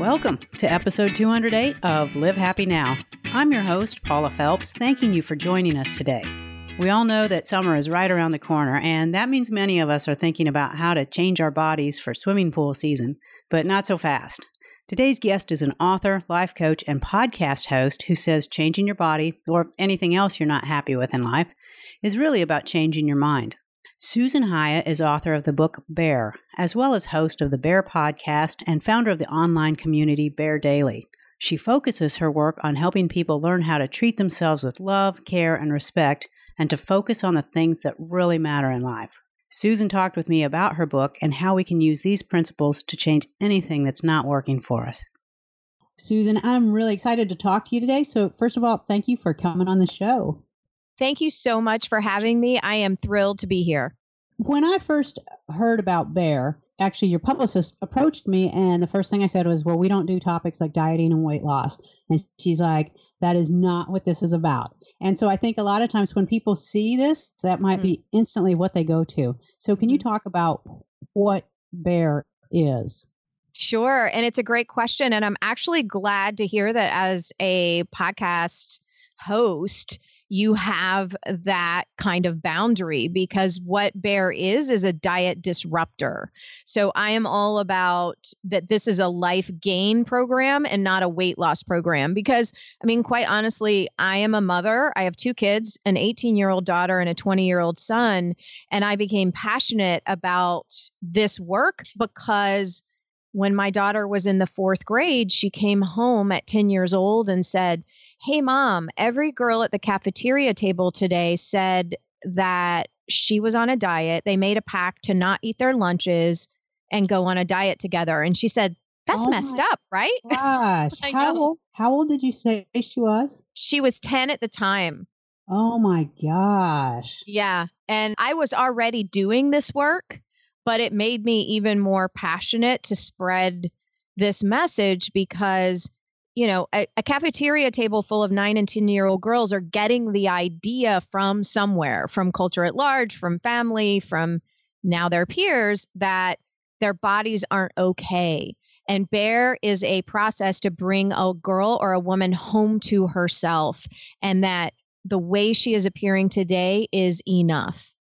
Welcome to episode 208 of Live Happy Now. I'm your host, Paula Felps, thanking you for joining us today. We all know that summer is right around the corner, and that means many of us are thinking about how to change our bodies for swimming pool season, but not so fast. Today's guest is an author, life coach, and podcast host who says changing your body, or anything else you're not happy with in life, is really about changing your mind. Susan Hyatt is author of the book Bare, as well as host of the Bare podcast and founder of the online community Bare Daily. She focuses her work on helping people learn how to treat themselves with love, care, and respect, and to focus on the things that really matter in life. Susan talked with me about her book and how we can use these principles to change anything that's not working for us. Susan, I'm really excited to talk to you today. So, first of all, thank you for coming on the show. Thank you so much for having me. I am thrilled to be here. When I first heard about Bare, actually, your publicist approached me, and the first thing I said was, Well, we don't do topics like dieting and weight loss. And she's like, That is not what this is about. And so I think a lot of times when people see this, that might mm-hmm. be instantly what they go to. So, can you mm-hmm. talk about what Bare is? Sure. And it's a great question. And I'm actually glad to hear that as a podcast host, you have that kind of boundary because what bare is is a diet disruptor. So I am all about that this is a life gain program and not a weight loss program because I mean quite honestly, I am a mother. I have two kids, an 18-year-old daughter and a 20-year-old son, and I became passionate about this work because when my daughter was in the 4th grade, she came home at 10 years old and said, Hey, mom, every girl at the cafeteria table today said that she was on a diet. They made a pact to not eat their lunches and go on a diet together. And she said, That's oh messed up, right? Gosh. how, old, how old did you say she was? She was 10 at the time. Oh my gosh. Yeah. And I was already doing this work, but it made me even more passionate to spread this message because you know, a, a, cafeteria table full of nine and 10 year old girls are getting the idea from somewhere, from culture at large, from family, from now their peers, that their bodies aren't okay. And Bare is a process to bring a girl or a woman home to herself, and that the way she is appearing today is enough.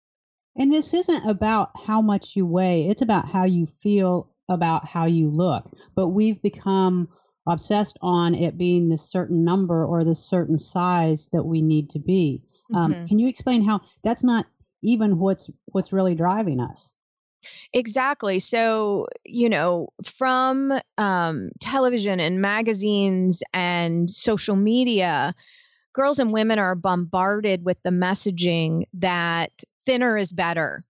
And this isn't about how much you weigh, it's about how you feel about how you look. But we've become obsessed on it being this certain number or this certain size that we need to be. Um, mm-hmm. Can you explain how that's not even what's what's really driving us? Exactly. So, you know, from um, television and magazines and social media, girls and women are bombarded with the messaging that thinner is better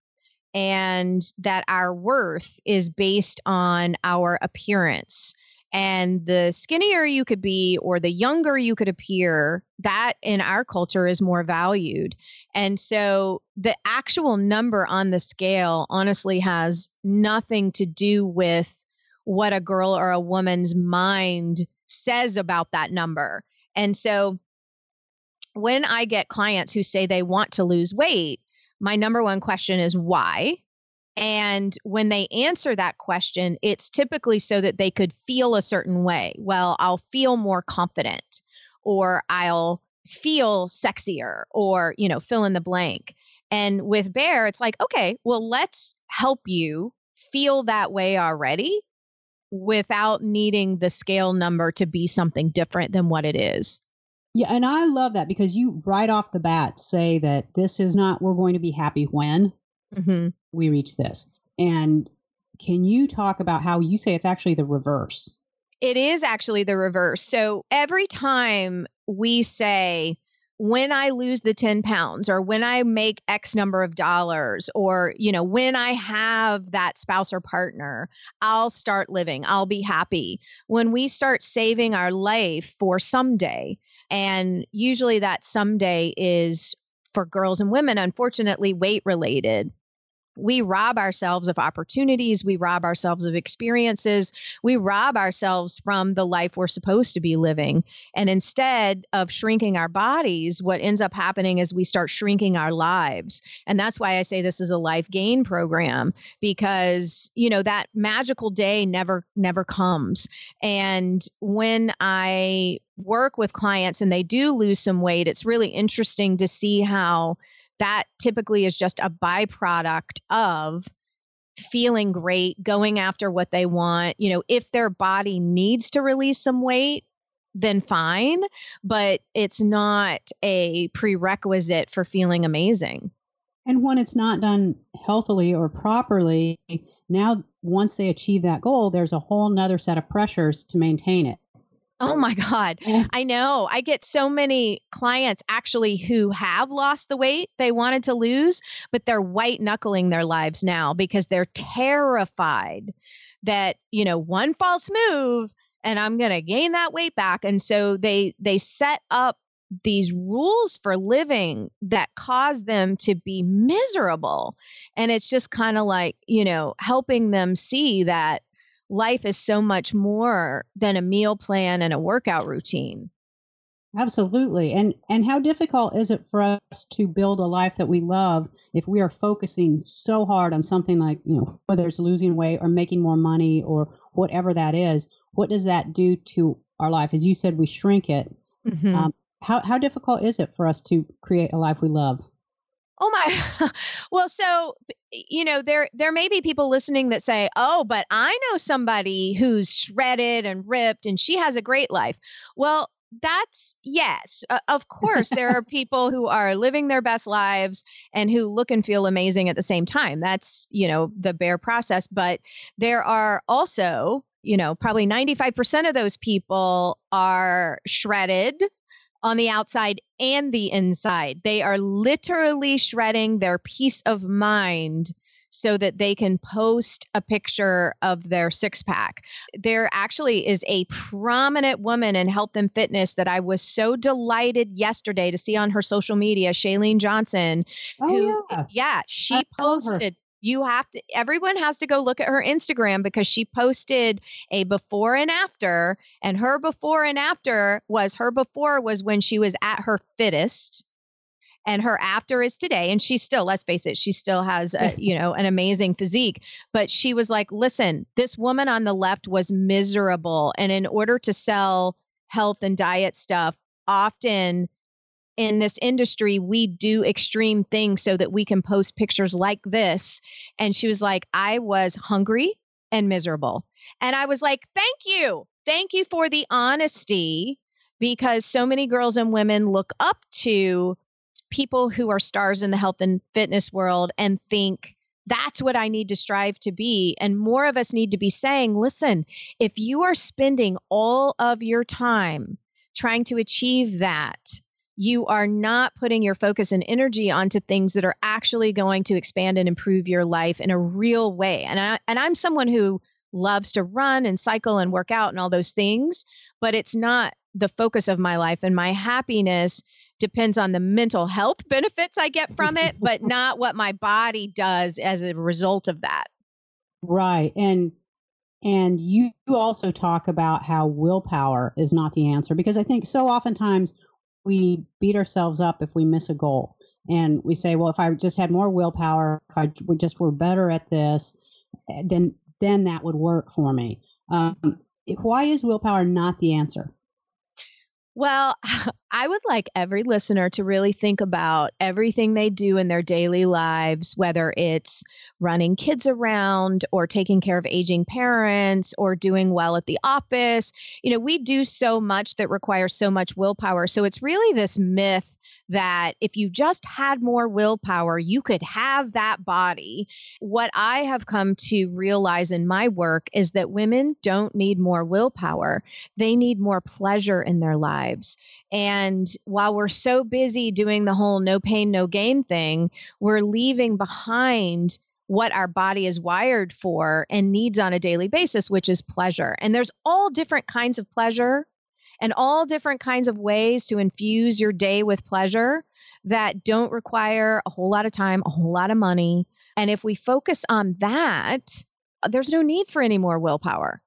and that our worth is based on our appearance and the skinnier you could be or the younger you could appear, that in our culture is more valued. And so the actual number on the scale honestly has nothing to do with what a girl or a woman's mind says about that number. And so when I get clients who say they want to lose weight, my number one question is why? And when they answer that question, it's typically so that they could feel a certain way. Well, I'll feel more confident, or I'll feel sexier, or, you know, fill in the blank. And with Bare, it's like, okay, well, let's help you feel that way already without needing the scale number to be something different than what it is. Yeah, and I love that because you right off the bat say that this is not we're going to be happy when. Mm-hmm we reach this. And can you talk about how you say it's actually the reverse? It is actually the reverse. So every time we say, when I lose the 10 pounds or when I make X number of dollars or, you know, when I have that spouse or partner, I'll start living, I'll be happy. When we start saving our life for someday, and usually that someday is for girls and women, unfortunately, weight related we rob ourselves of opportunities, we rob ourselves of experiences, we rob ourselves from the life we're supposed to be living. And instead of shrinking our bodies, what ends up happening is we start shrinking our lives. And that's why I say this is a life gain program because, you know, that magical day never never comes. And when I work with clients and they do lose some weight, it's really interesting to see how that typically is just a byproduct of feeling great, going after what they want. You know, if their body needs to release some weight, then fine, but it's not a prerequisite for feeling amazing. And when it's not done healthily or properly, now once they achieve that goal, there's a whole nother set of pressures to maintain it. Oh my God. I know. I get so many clients actually who have lost the weight they wanted to lose, but they're white knuckling their lives now because they're terrified that, you know, one false move and I'm going to gain that weight back. And so they they set up these rules for living that cause them to be miserable. And it's just kind of like, you know, helping them see that life is so much more than a meal plan and a workout routine. Absolutely. And and how difficult is it for us to build a life that we love if we are focusing so hard on something like, you know, whether it's losing weight or making more money or whatever that is, what does that do to our life? As you said, we shrink it. Mm-hmm. Um, how how difficult is it for us to create a life we love? Oh my. well, so you know, there there may be people listening that say, "Oh, but I know somebody who's shredded and ripped and she has a great life." Well, that's yes. Uh, of course, there are people who are living their best lives and who look and feel amazing at the same time. That's, you know, the bare process, but there are also you know, probably 95% of those people are shredded on the outside and the inside. They are literally shredding their peace of mind so that they can post a picture of their six pack. There actually is a prominent woman in health and fitness that I was so delighted yesterday to see on her social media, Chalene Johnson. Oh, who, yeah. yeah, she posted you have to everyone has to go look at her Instagram because she posted a before and after and her before and after was her before was when she was at her fittest and her after is today and she still let's face it she still has a, you know an amazing physique but she was like listen this woman on the left was miserable and in order to sell health and diet stuff often in this industry, we do extreme things so that we can post pictures like this. And she was like, I was hungry and miserable. And I was like, thank you. Thank you for the honesty because so many girls and women look up to people who are stars in the health and fitness world and think, that's what I need to strive to be. And more of us need to be saying, listen, if you are spending all of your time trying to achieve that, you are not putting your focus and energy onto things that are actually going to expand and improve your life in a real way. And I and I'm someone who loves to run and cycle and work out and all those things, but it's not the focus of my life and my happiness depends on the mental health benefits I get from it, but not what my body does as a result of that. Right. And and you also talk about how willpower is not the answer because I think so oftentimes we beat ourselves up if we miss a goal. And we say well if i just had more willpower if i just were better at this eh, then then that would work for me. Um, why is willpower not the answer well, I would like every listener to really think about everything they do in their daily lives, whether it's running kids around or taking care of aging parents or doing well at the office. You know, we do so much that requires so much willpower. So it's really this myth that if you just had more willpower, you could have that body. What I have come to realize in my work is that women don't need more willpower, they need more pleasure in their lives. And while we're so busy doing the whole no pain, no gain thing, we're leaving behind what our body is wired for and needs on a daily basis, which is pleasure. And there's all different kinds of pleasure and all different kinds of ways to infuse your day with pleasure that don't require a whole lot of time, a whole lot of money. And if we focus on that, there's no need for any more willpower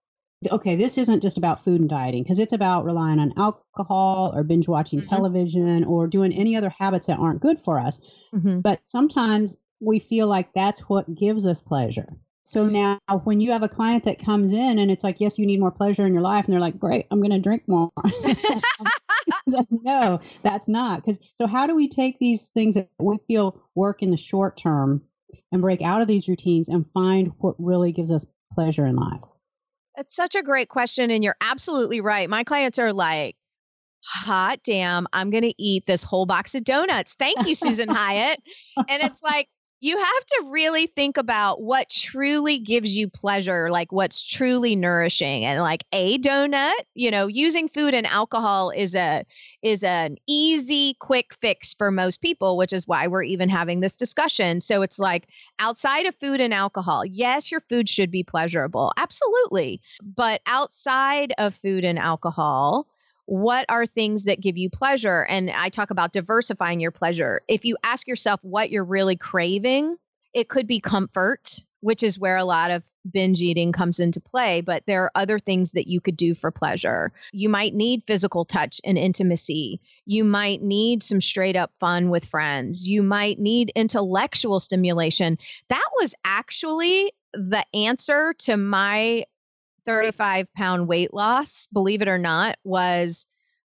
okay, this isn't just about food and dieting because it's about relying on alcohol or binge watching mm-hmm. television or doing any other habits that aren't good for us. Mm-hmm. But sometimes we feel like that's what gives us pleasure. So now when you have a client that comes in and it's like, yes, you need more pleasure in your life, and they're like, great, I'm going to drink more. no, that's not. Because so how do we take these things that we feel work in the short term and break out of these routines and find what really gives us pleasure in life? That's such a great question. And you're absolutely right. My clients are like, hot damn, I'm going to eat this whole box of donuts. Thank you, Susan Hyatt. And it's like, you have to really think about what truly gives you pleasure, like what's truly nourishing. And like a donut, you know, using food and alcohol is a is an easy quick fix for most people, which is why we're even having this discussion. So it's like outside of food and alcohol, yes, your food should be pleasurable. Absolutely. But outside of food and alcohol, what are things that give you pleasure? And I talk about diversifying your pleasure. If you ask yourself what you're really craving, it could be comfort, which is where a lot of binge eating comes into play, but there are other things that you could do for pleasure. You might need physical touch and intimacy. You might need some straight up fun with friends. You might need intellectual stimulation. That was actually the answer to my 35 pound weight loss, believe it or not, was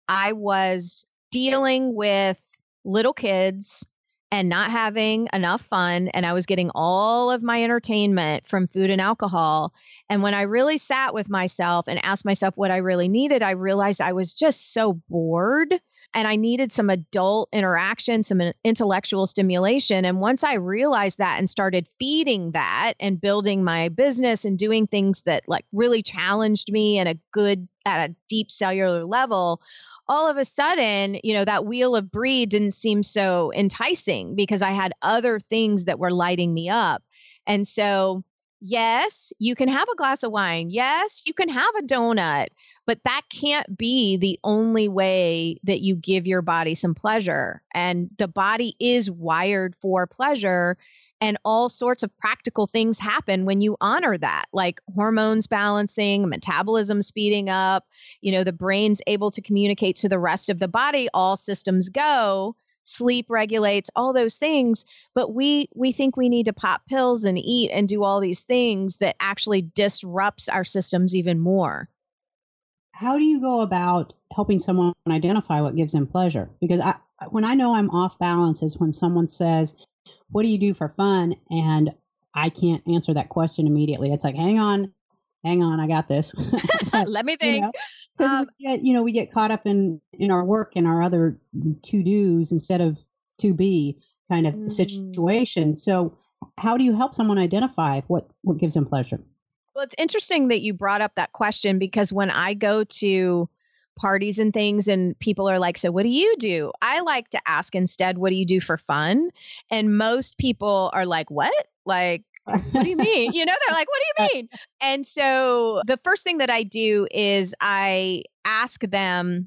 I was dealing with little kids and not having enough fun. And I was getting all of my entertainment from food and alcohol. And when I really sat with myself and asked myself what I really needed, I realized I was just so bored and I needed some adult interaction, some intellectual stimulation. And once I realized that and started feeding that and building my business and doing things that like really challenged me at a good, at a deep cellular level, all of a sudden, you know, that wheel of Brie didn't seem so enticing because I had other things that were lighting me up. And so, yes, you can have a glass of wine. Yes, you can have a donut. But that can't be the only way that you give your body some pleasure. And the body is wired for pleasure. And all sorts of practical things happen when you honor that, like hormones balancing, metabolism speeding up, you know, the brain's able to communicate to the rest of the body, all systems go sleep regulates all those things but we we think we need to pop pills and eat and do all these things that actually disrupts our systems even more how do you go about helping someone identify what gives them pleasure? Because I, when I know I'm off balance is when someone says, "What do you do for fun?" and I can't answer that question immediately. It's like, "Hang on, hang on, I got this." Let me think. Because you know, um, we get, you know, we get caught up in in our work and our other to dos instead of to be kind of mm. situation. So, how do you help someone identify what what gives them pleasure? Well, it's interesting that you brought up that question because when I go to parties and things and people are like, So, what do you do? I like to ask instead, What do you do for fun? And most people are like, What? Like, what do you mean? You know, they're like, What do you mean? And so the first thing that I do is I ask them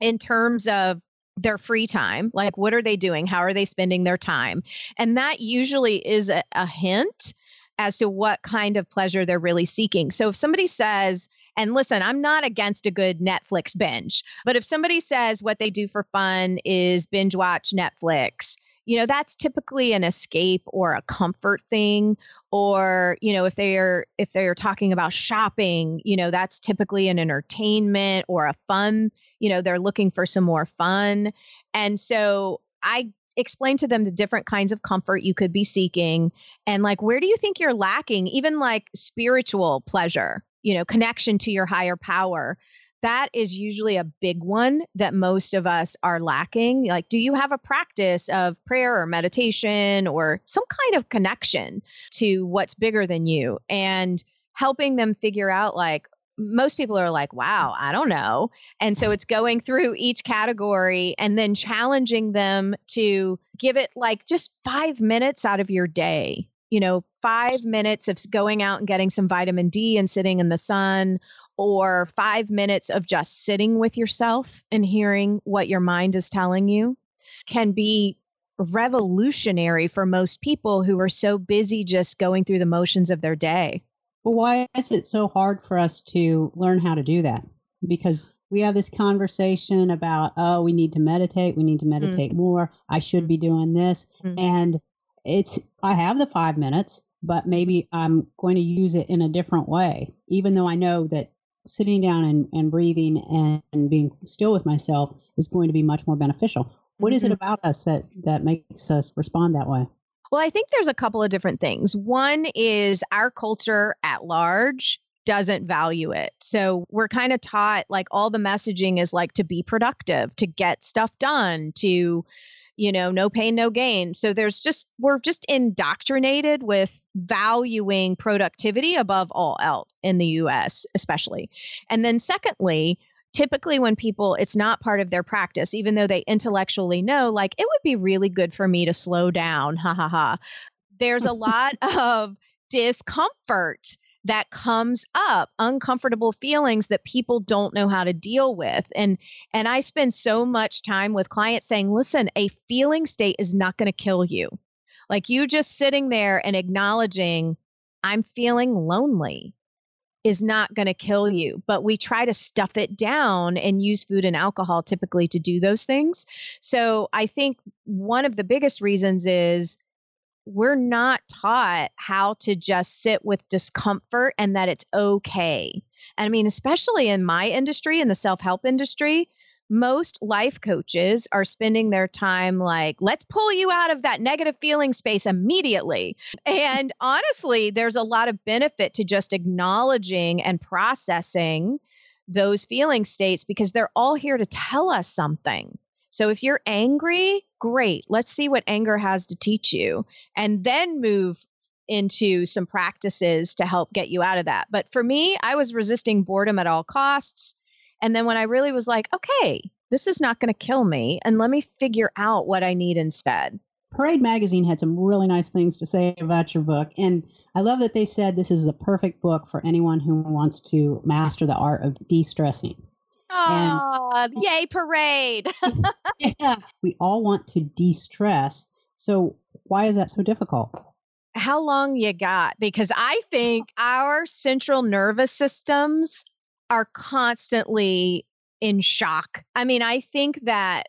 in terms of their free time like what are they doing how are they spending their time and that usually is a, a hint as to what kind of pleasure they're really seeking. So if somebody says, and listen, I'm not against a good Netflix binge, but if somebody says what they do for fun is binge watch Netflix, you know that's typically an escape or a comfort thing or you know if they're if they're talking about shopping you know that's typically an entertainment or a fun you know they're looking for some more fun and so i explain to them the different kinds of comfort you could be seeking and like where do you think you're lacking even like spiritual pleasure you know connection to your higher power? That is usually a big one that most of us are lacking. Like do you have a practice of prayer or meditation or some kind of connection to what's bigger than you and helping them figure out like most people are like, wow, I don't know. And so it's going through each category and then challenging them to give it like just five minutes out of your day. You know, five minutes of going out and getting some vitamin D and sitting in the sun, or five minutes of just sitting with yourself and hearing what your mind is telling you can be revolutionary for most people who are so busy just going through the motions of their day. But why is it so hard for us to learn how to do that? Because we have this conversation about, oh, we need to meditate, we need to mm. meditate mm. more, I should be doing this. Mm. And it's, I have the five minutes, but maybe I'm going to use it in a different way, even though I know that sitting down and, and breathing and, and being still with myself is going to be much more beneficial. What is it mm-hmm. about us that that makes us respond that way? Well, I think there's a couple of different things. One is our culture at large doesn't value it. So we're kind of taught like all the messaging is like to be productive, to get stuff done, to you know, no pain, no gain. So there's just we're just indoctrinated with valuing productivity above all else in the US, especially. And then secondly, typically when people it's not part of their practice even though they intellectually know like it would be really good for me to slow down ha ha ha. There's a lot of discomfort that comes up uncomfortable feelings that people don't know how to deal with and and I spend so much time with clients saying listen a feeling state is not going to kill you. Like you just sitting there and acknowledging I'm feeling lonely is not going to kill you, but we try to stuff it down and use food and alcohol typically to do those things. So I think one of the biggest reasons is we're not taught how to just sit with discomfort and that it's okay. And I mean, especially in my industry, in the self help industry, most life coaches are spending their time like, let's pull you out of that negative feeling space immediately. And honestly, there's a lot of benefit to just acknowledging and processing those feeling states because they're all here to tell us something. So if you're angry, great. Let's see what anger has to teach you and then move into some practices to help get you out of that. But for me, I was resisting boredom at all costs. And then when I really was like, okay, this is not going to kill me, and let me figure out what I need instead. Parade Magazine had some really nice things to say about your book. And I love that they said this is the perfect book for anyone who wants to master the art of de stressing. Oh, yay, Parade! yeah, we all want to de stress. So, why is that so difficult? How long you got? Because I think our central nervous systems are constantly in shock. I mean, I think that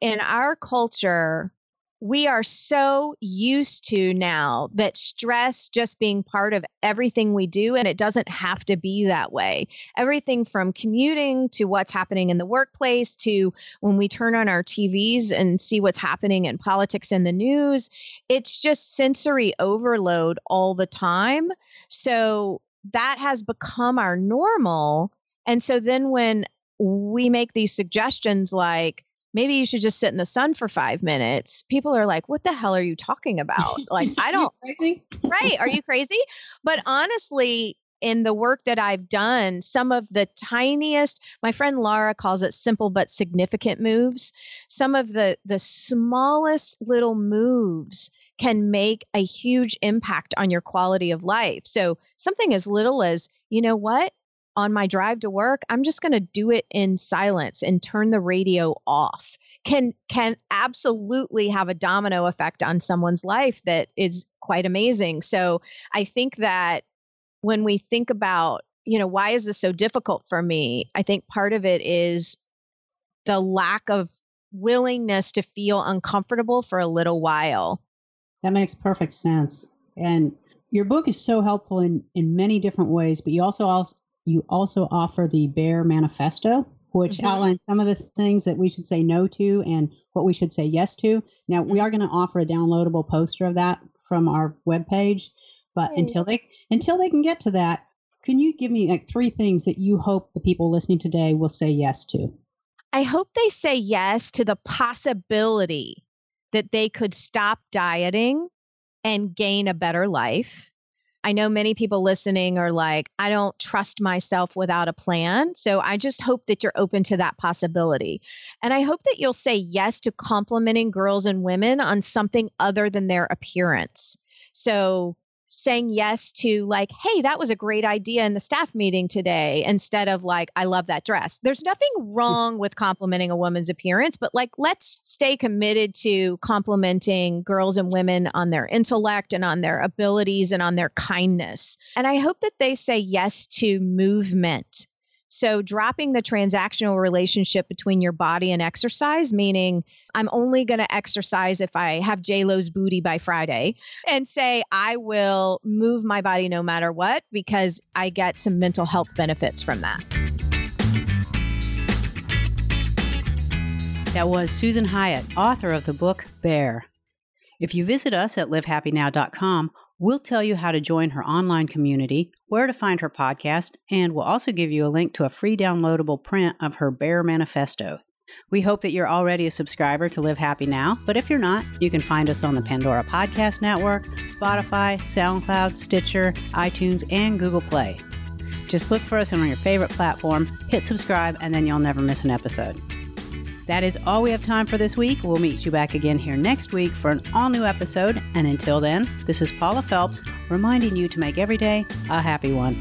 in our culture, we are so used to now that stress just being part of everything we do, and it doesn't have to be that way. Everything from commuting to what's happening in the workplace to when we turn on our TVs and see what's happening in politics and the news, it's just sensory overload all the time. So that has become our normal. And so then when we make these suggestions like, maybe you should just sit in the sun for five minutes, people are like, what the hell are you talking about? Like, I don't. right. Are you crazy? But honestly, in the work that I've done, some of the tiniest, my friend Laura calls it simple but significant moves. Some of the the smallest little moves can make a huge impact on your quality of life. So, something as little as, you know what? On my drive to work, I'm just going to do it in silence and turn the radio off. Can can absolutely have a domino effect on someone's life that is quite amazing. So, I think that when we think about, you know, why is this so difficult for me? I think part of it is the lack of willingness to feel uncomfortable for a little while that makes perfect sense. And your book is so helpful in, in many different ways, but you also, also you also offer the Bare Manifesto, which mm-hmm. outlines some of the things that we should say no to and what we should say yes to. Now, we are mm-hmm. going to offer a downloadable poster of that from our webpage, but until they until they can get to that, can you give me like three things that you hope the people listening today will say yes to? I hope they say yes to the possibility that they could stop dieting and gain a better life. I know many people listening are like, I don't trust myself without a plan. So I just hope that you're open to that possibility. And I hope that you'll say yes to complimenting girls and women on something other than their appearance. So saying yes to like hey that was a great idea in the staff meeting today instead of like i love that dress. There's nothing mm. wrong with complimenting a woman's appearance but like let's stay committed to complimenting girls and women on their intellect and on their abilities and on their kindness. And i hope that they say yes to movement so, dropping the transactional relationship between your body and exercise, meaning I'm only going to exercise if I have JLo's booty by Friday, and say I will move my body no matter what because I get some mental health benefits from that. That was Susan Hyatt, author of the book Bare. If you visit us at livehappynow.com, We'll tell you how to join her online community, where to find her podcast, and we'll also give you a link to a free downloadable print of her Bare Manifesto. We hope that you're already a subscriber to Live Happy Now, but if you're not, you can find us on the Pandora Podcast Network, Spotify, SoundCloud, Stitcher, iTunes, and Google Play. Just look for us on your favorite platform, hit subscribe, and then you'll never miss an episode. That is all we have time for this week. We'll meet you back again here next week for an all new episode. And until then, this is Paula Felps reminding you to make every day a happy one.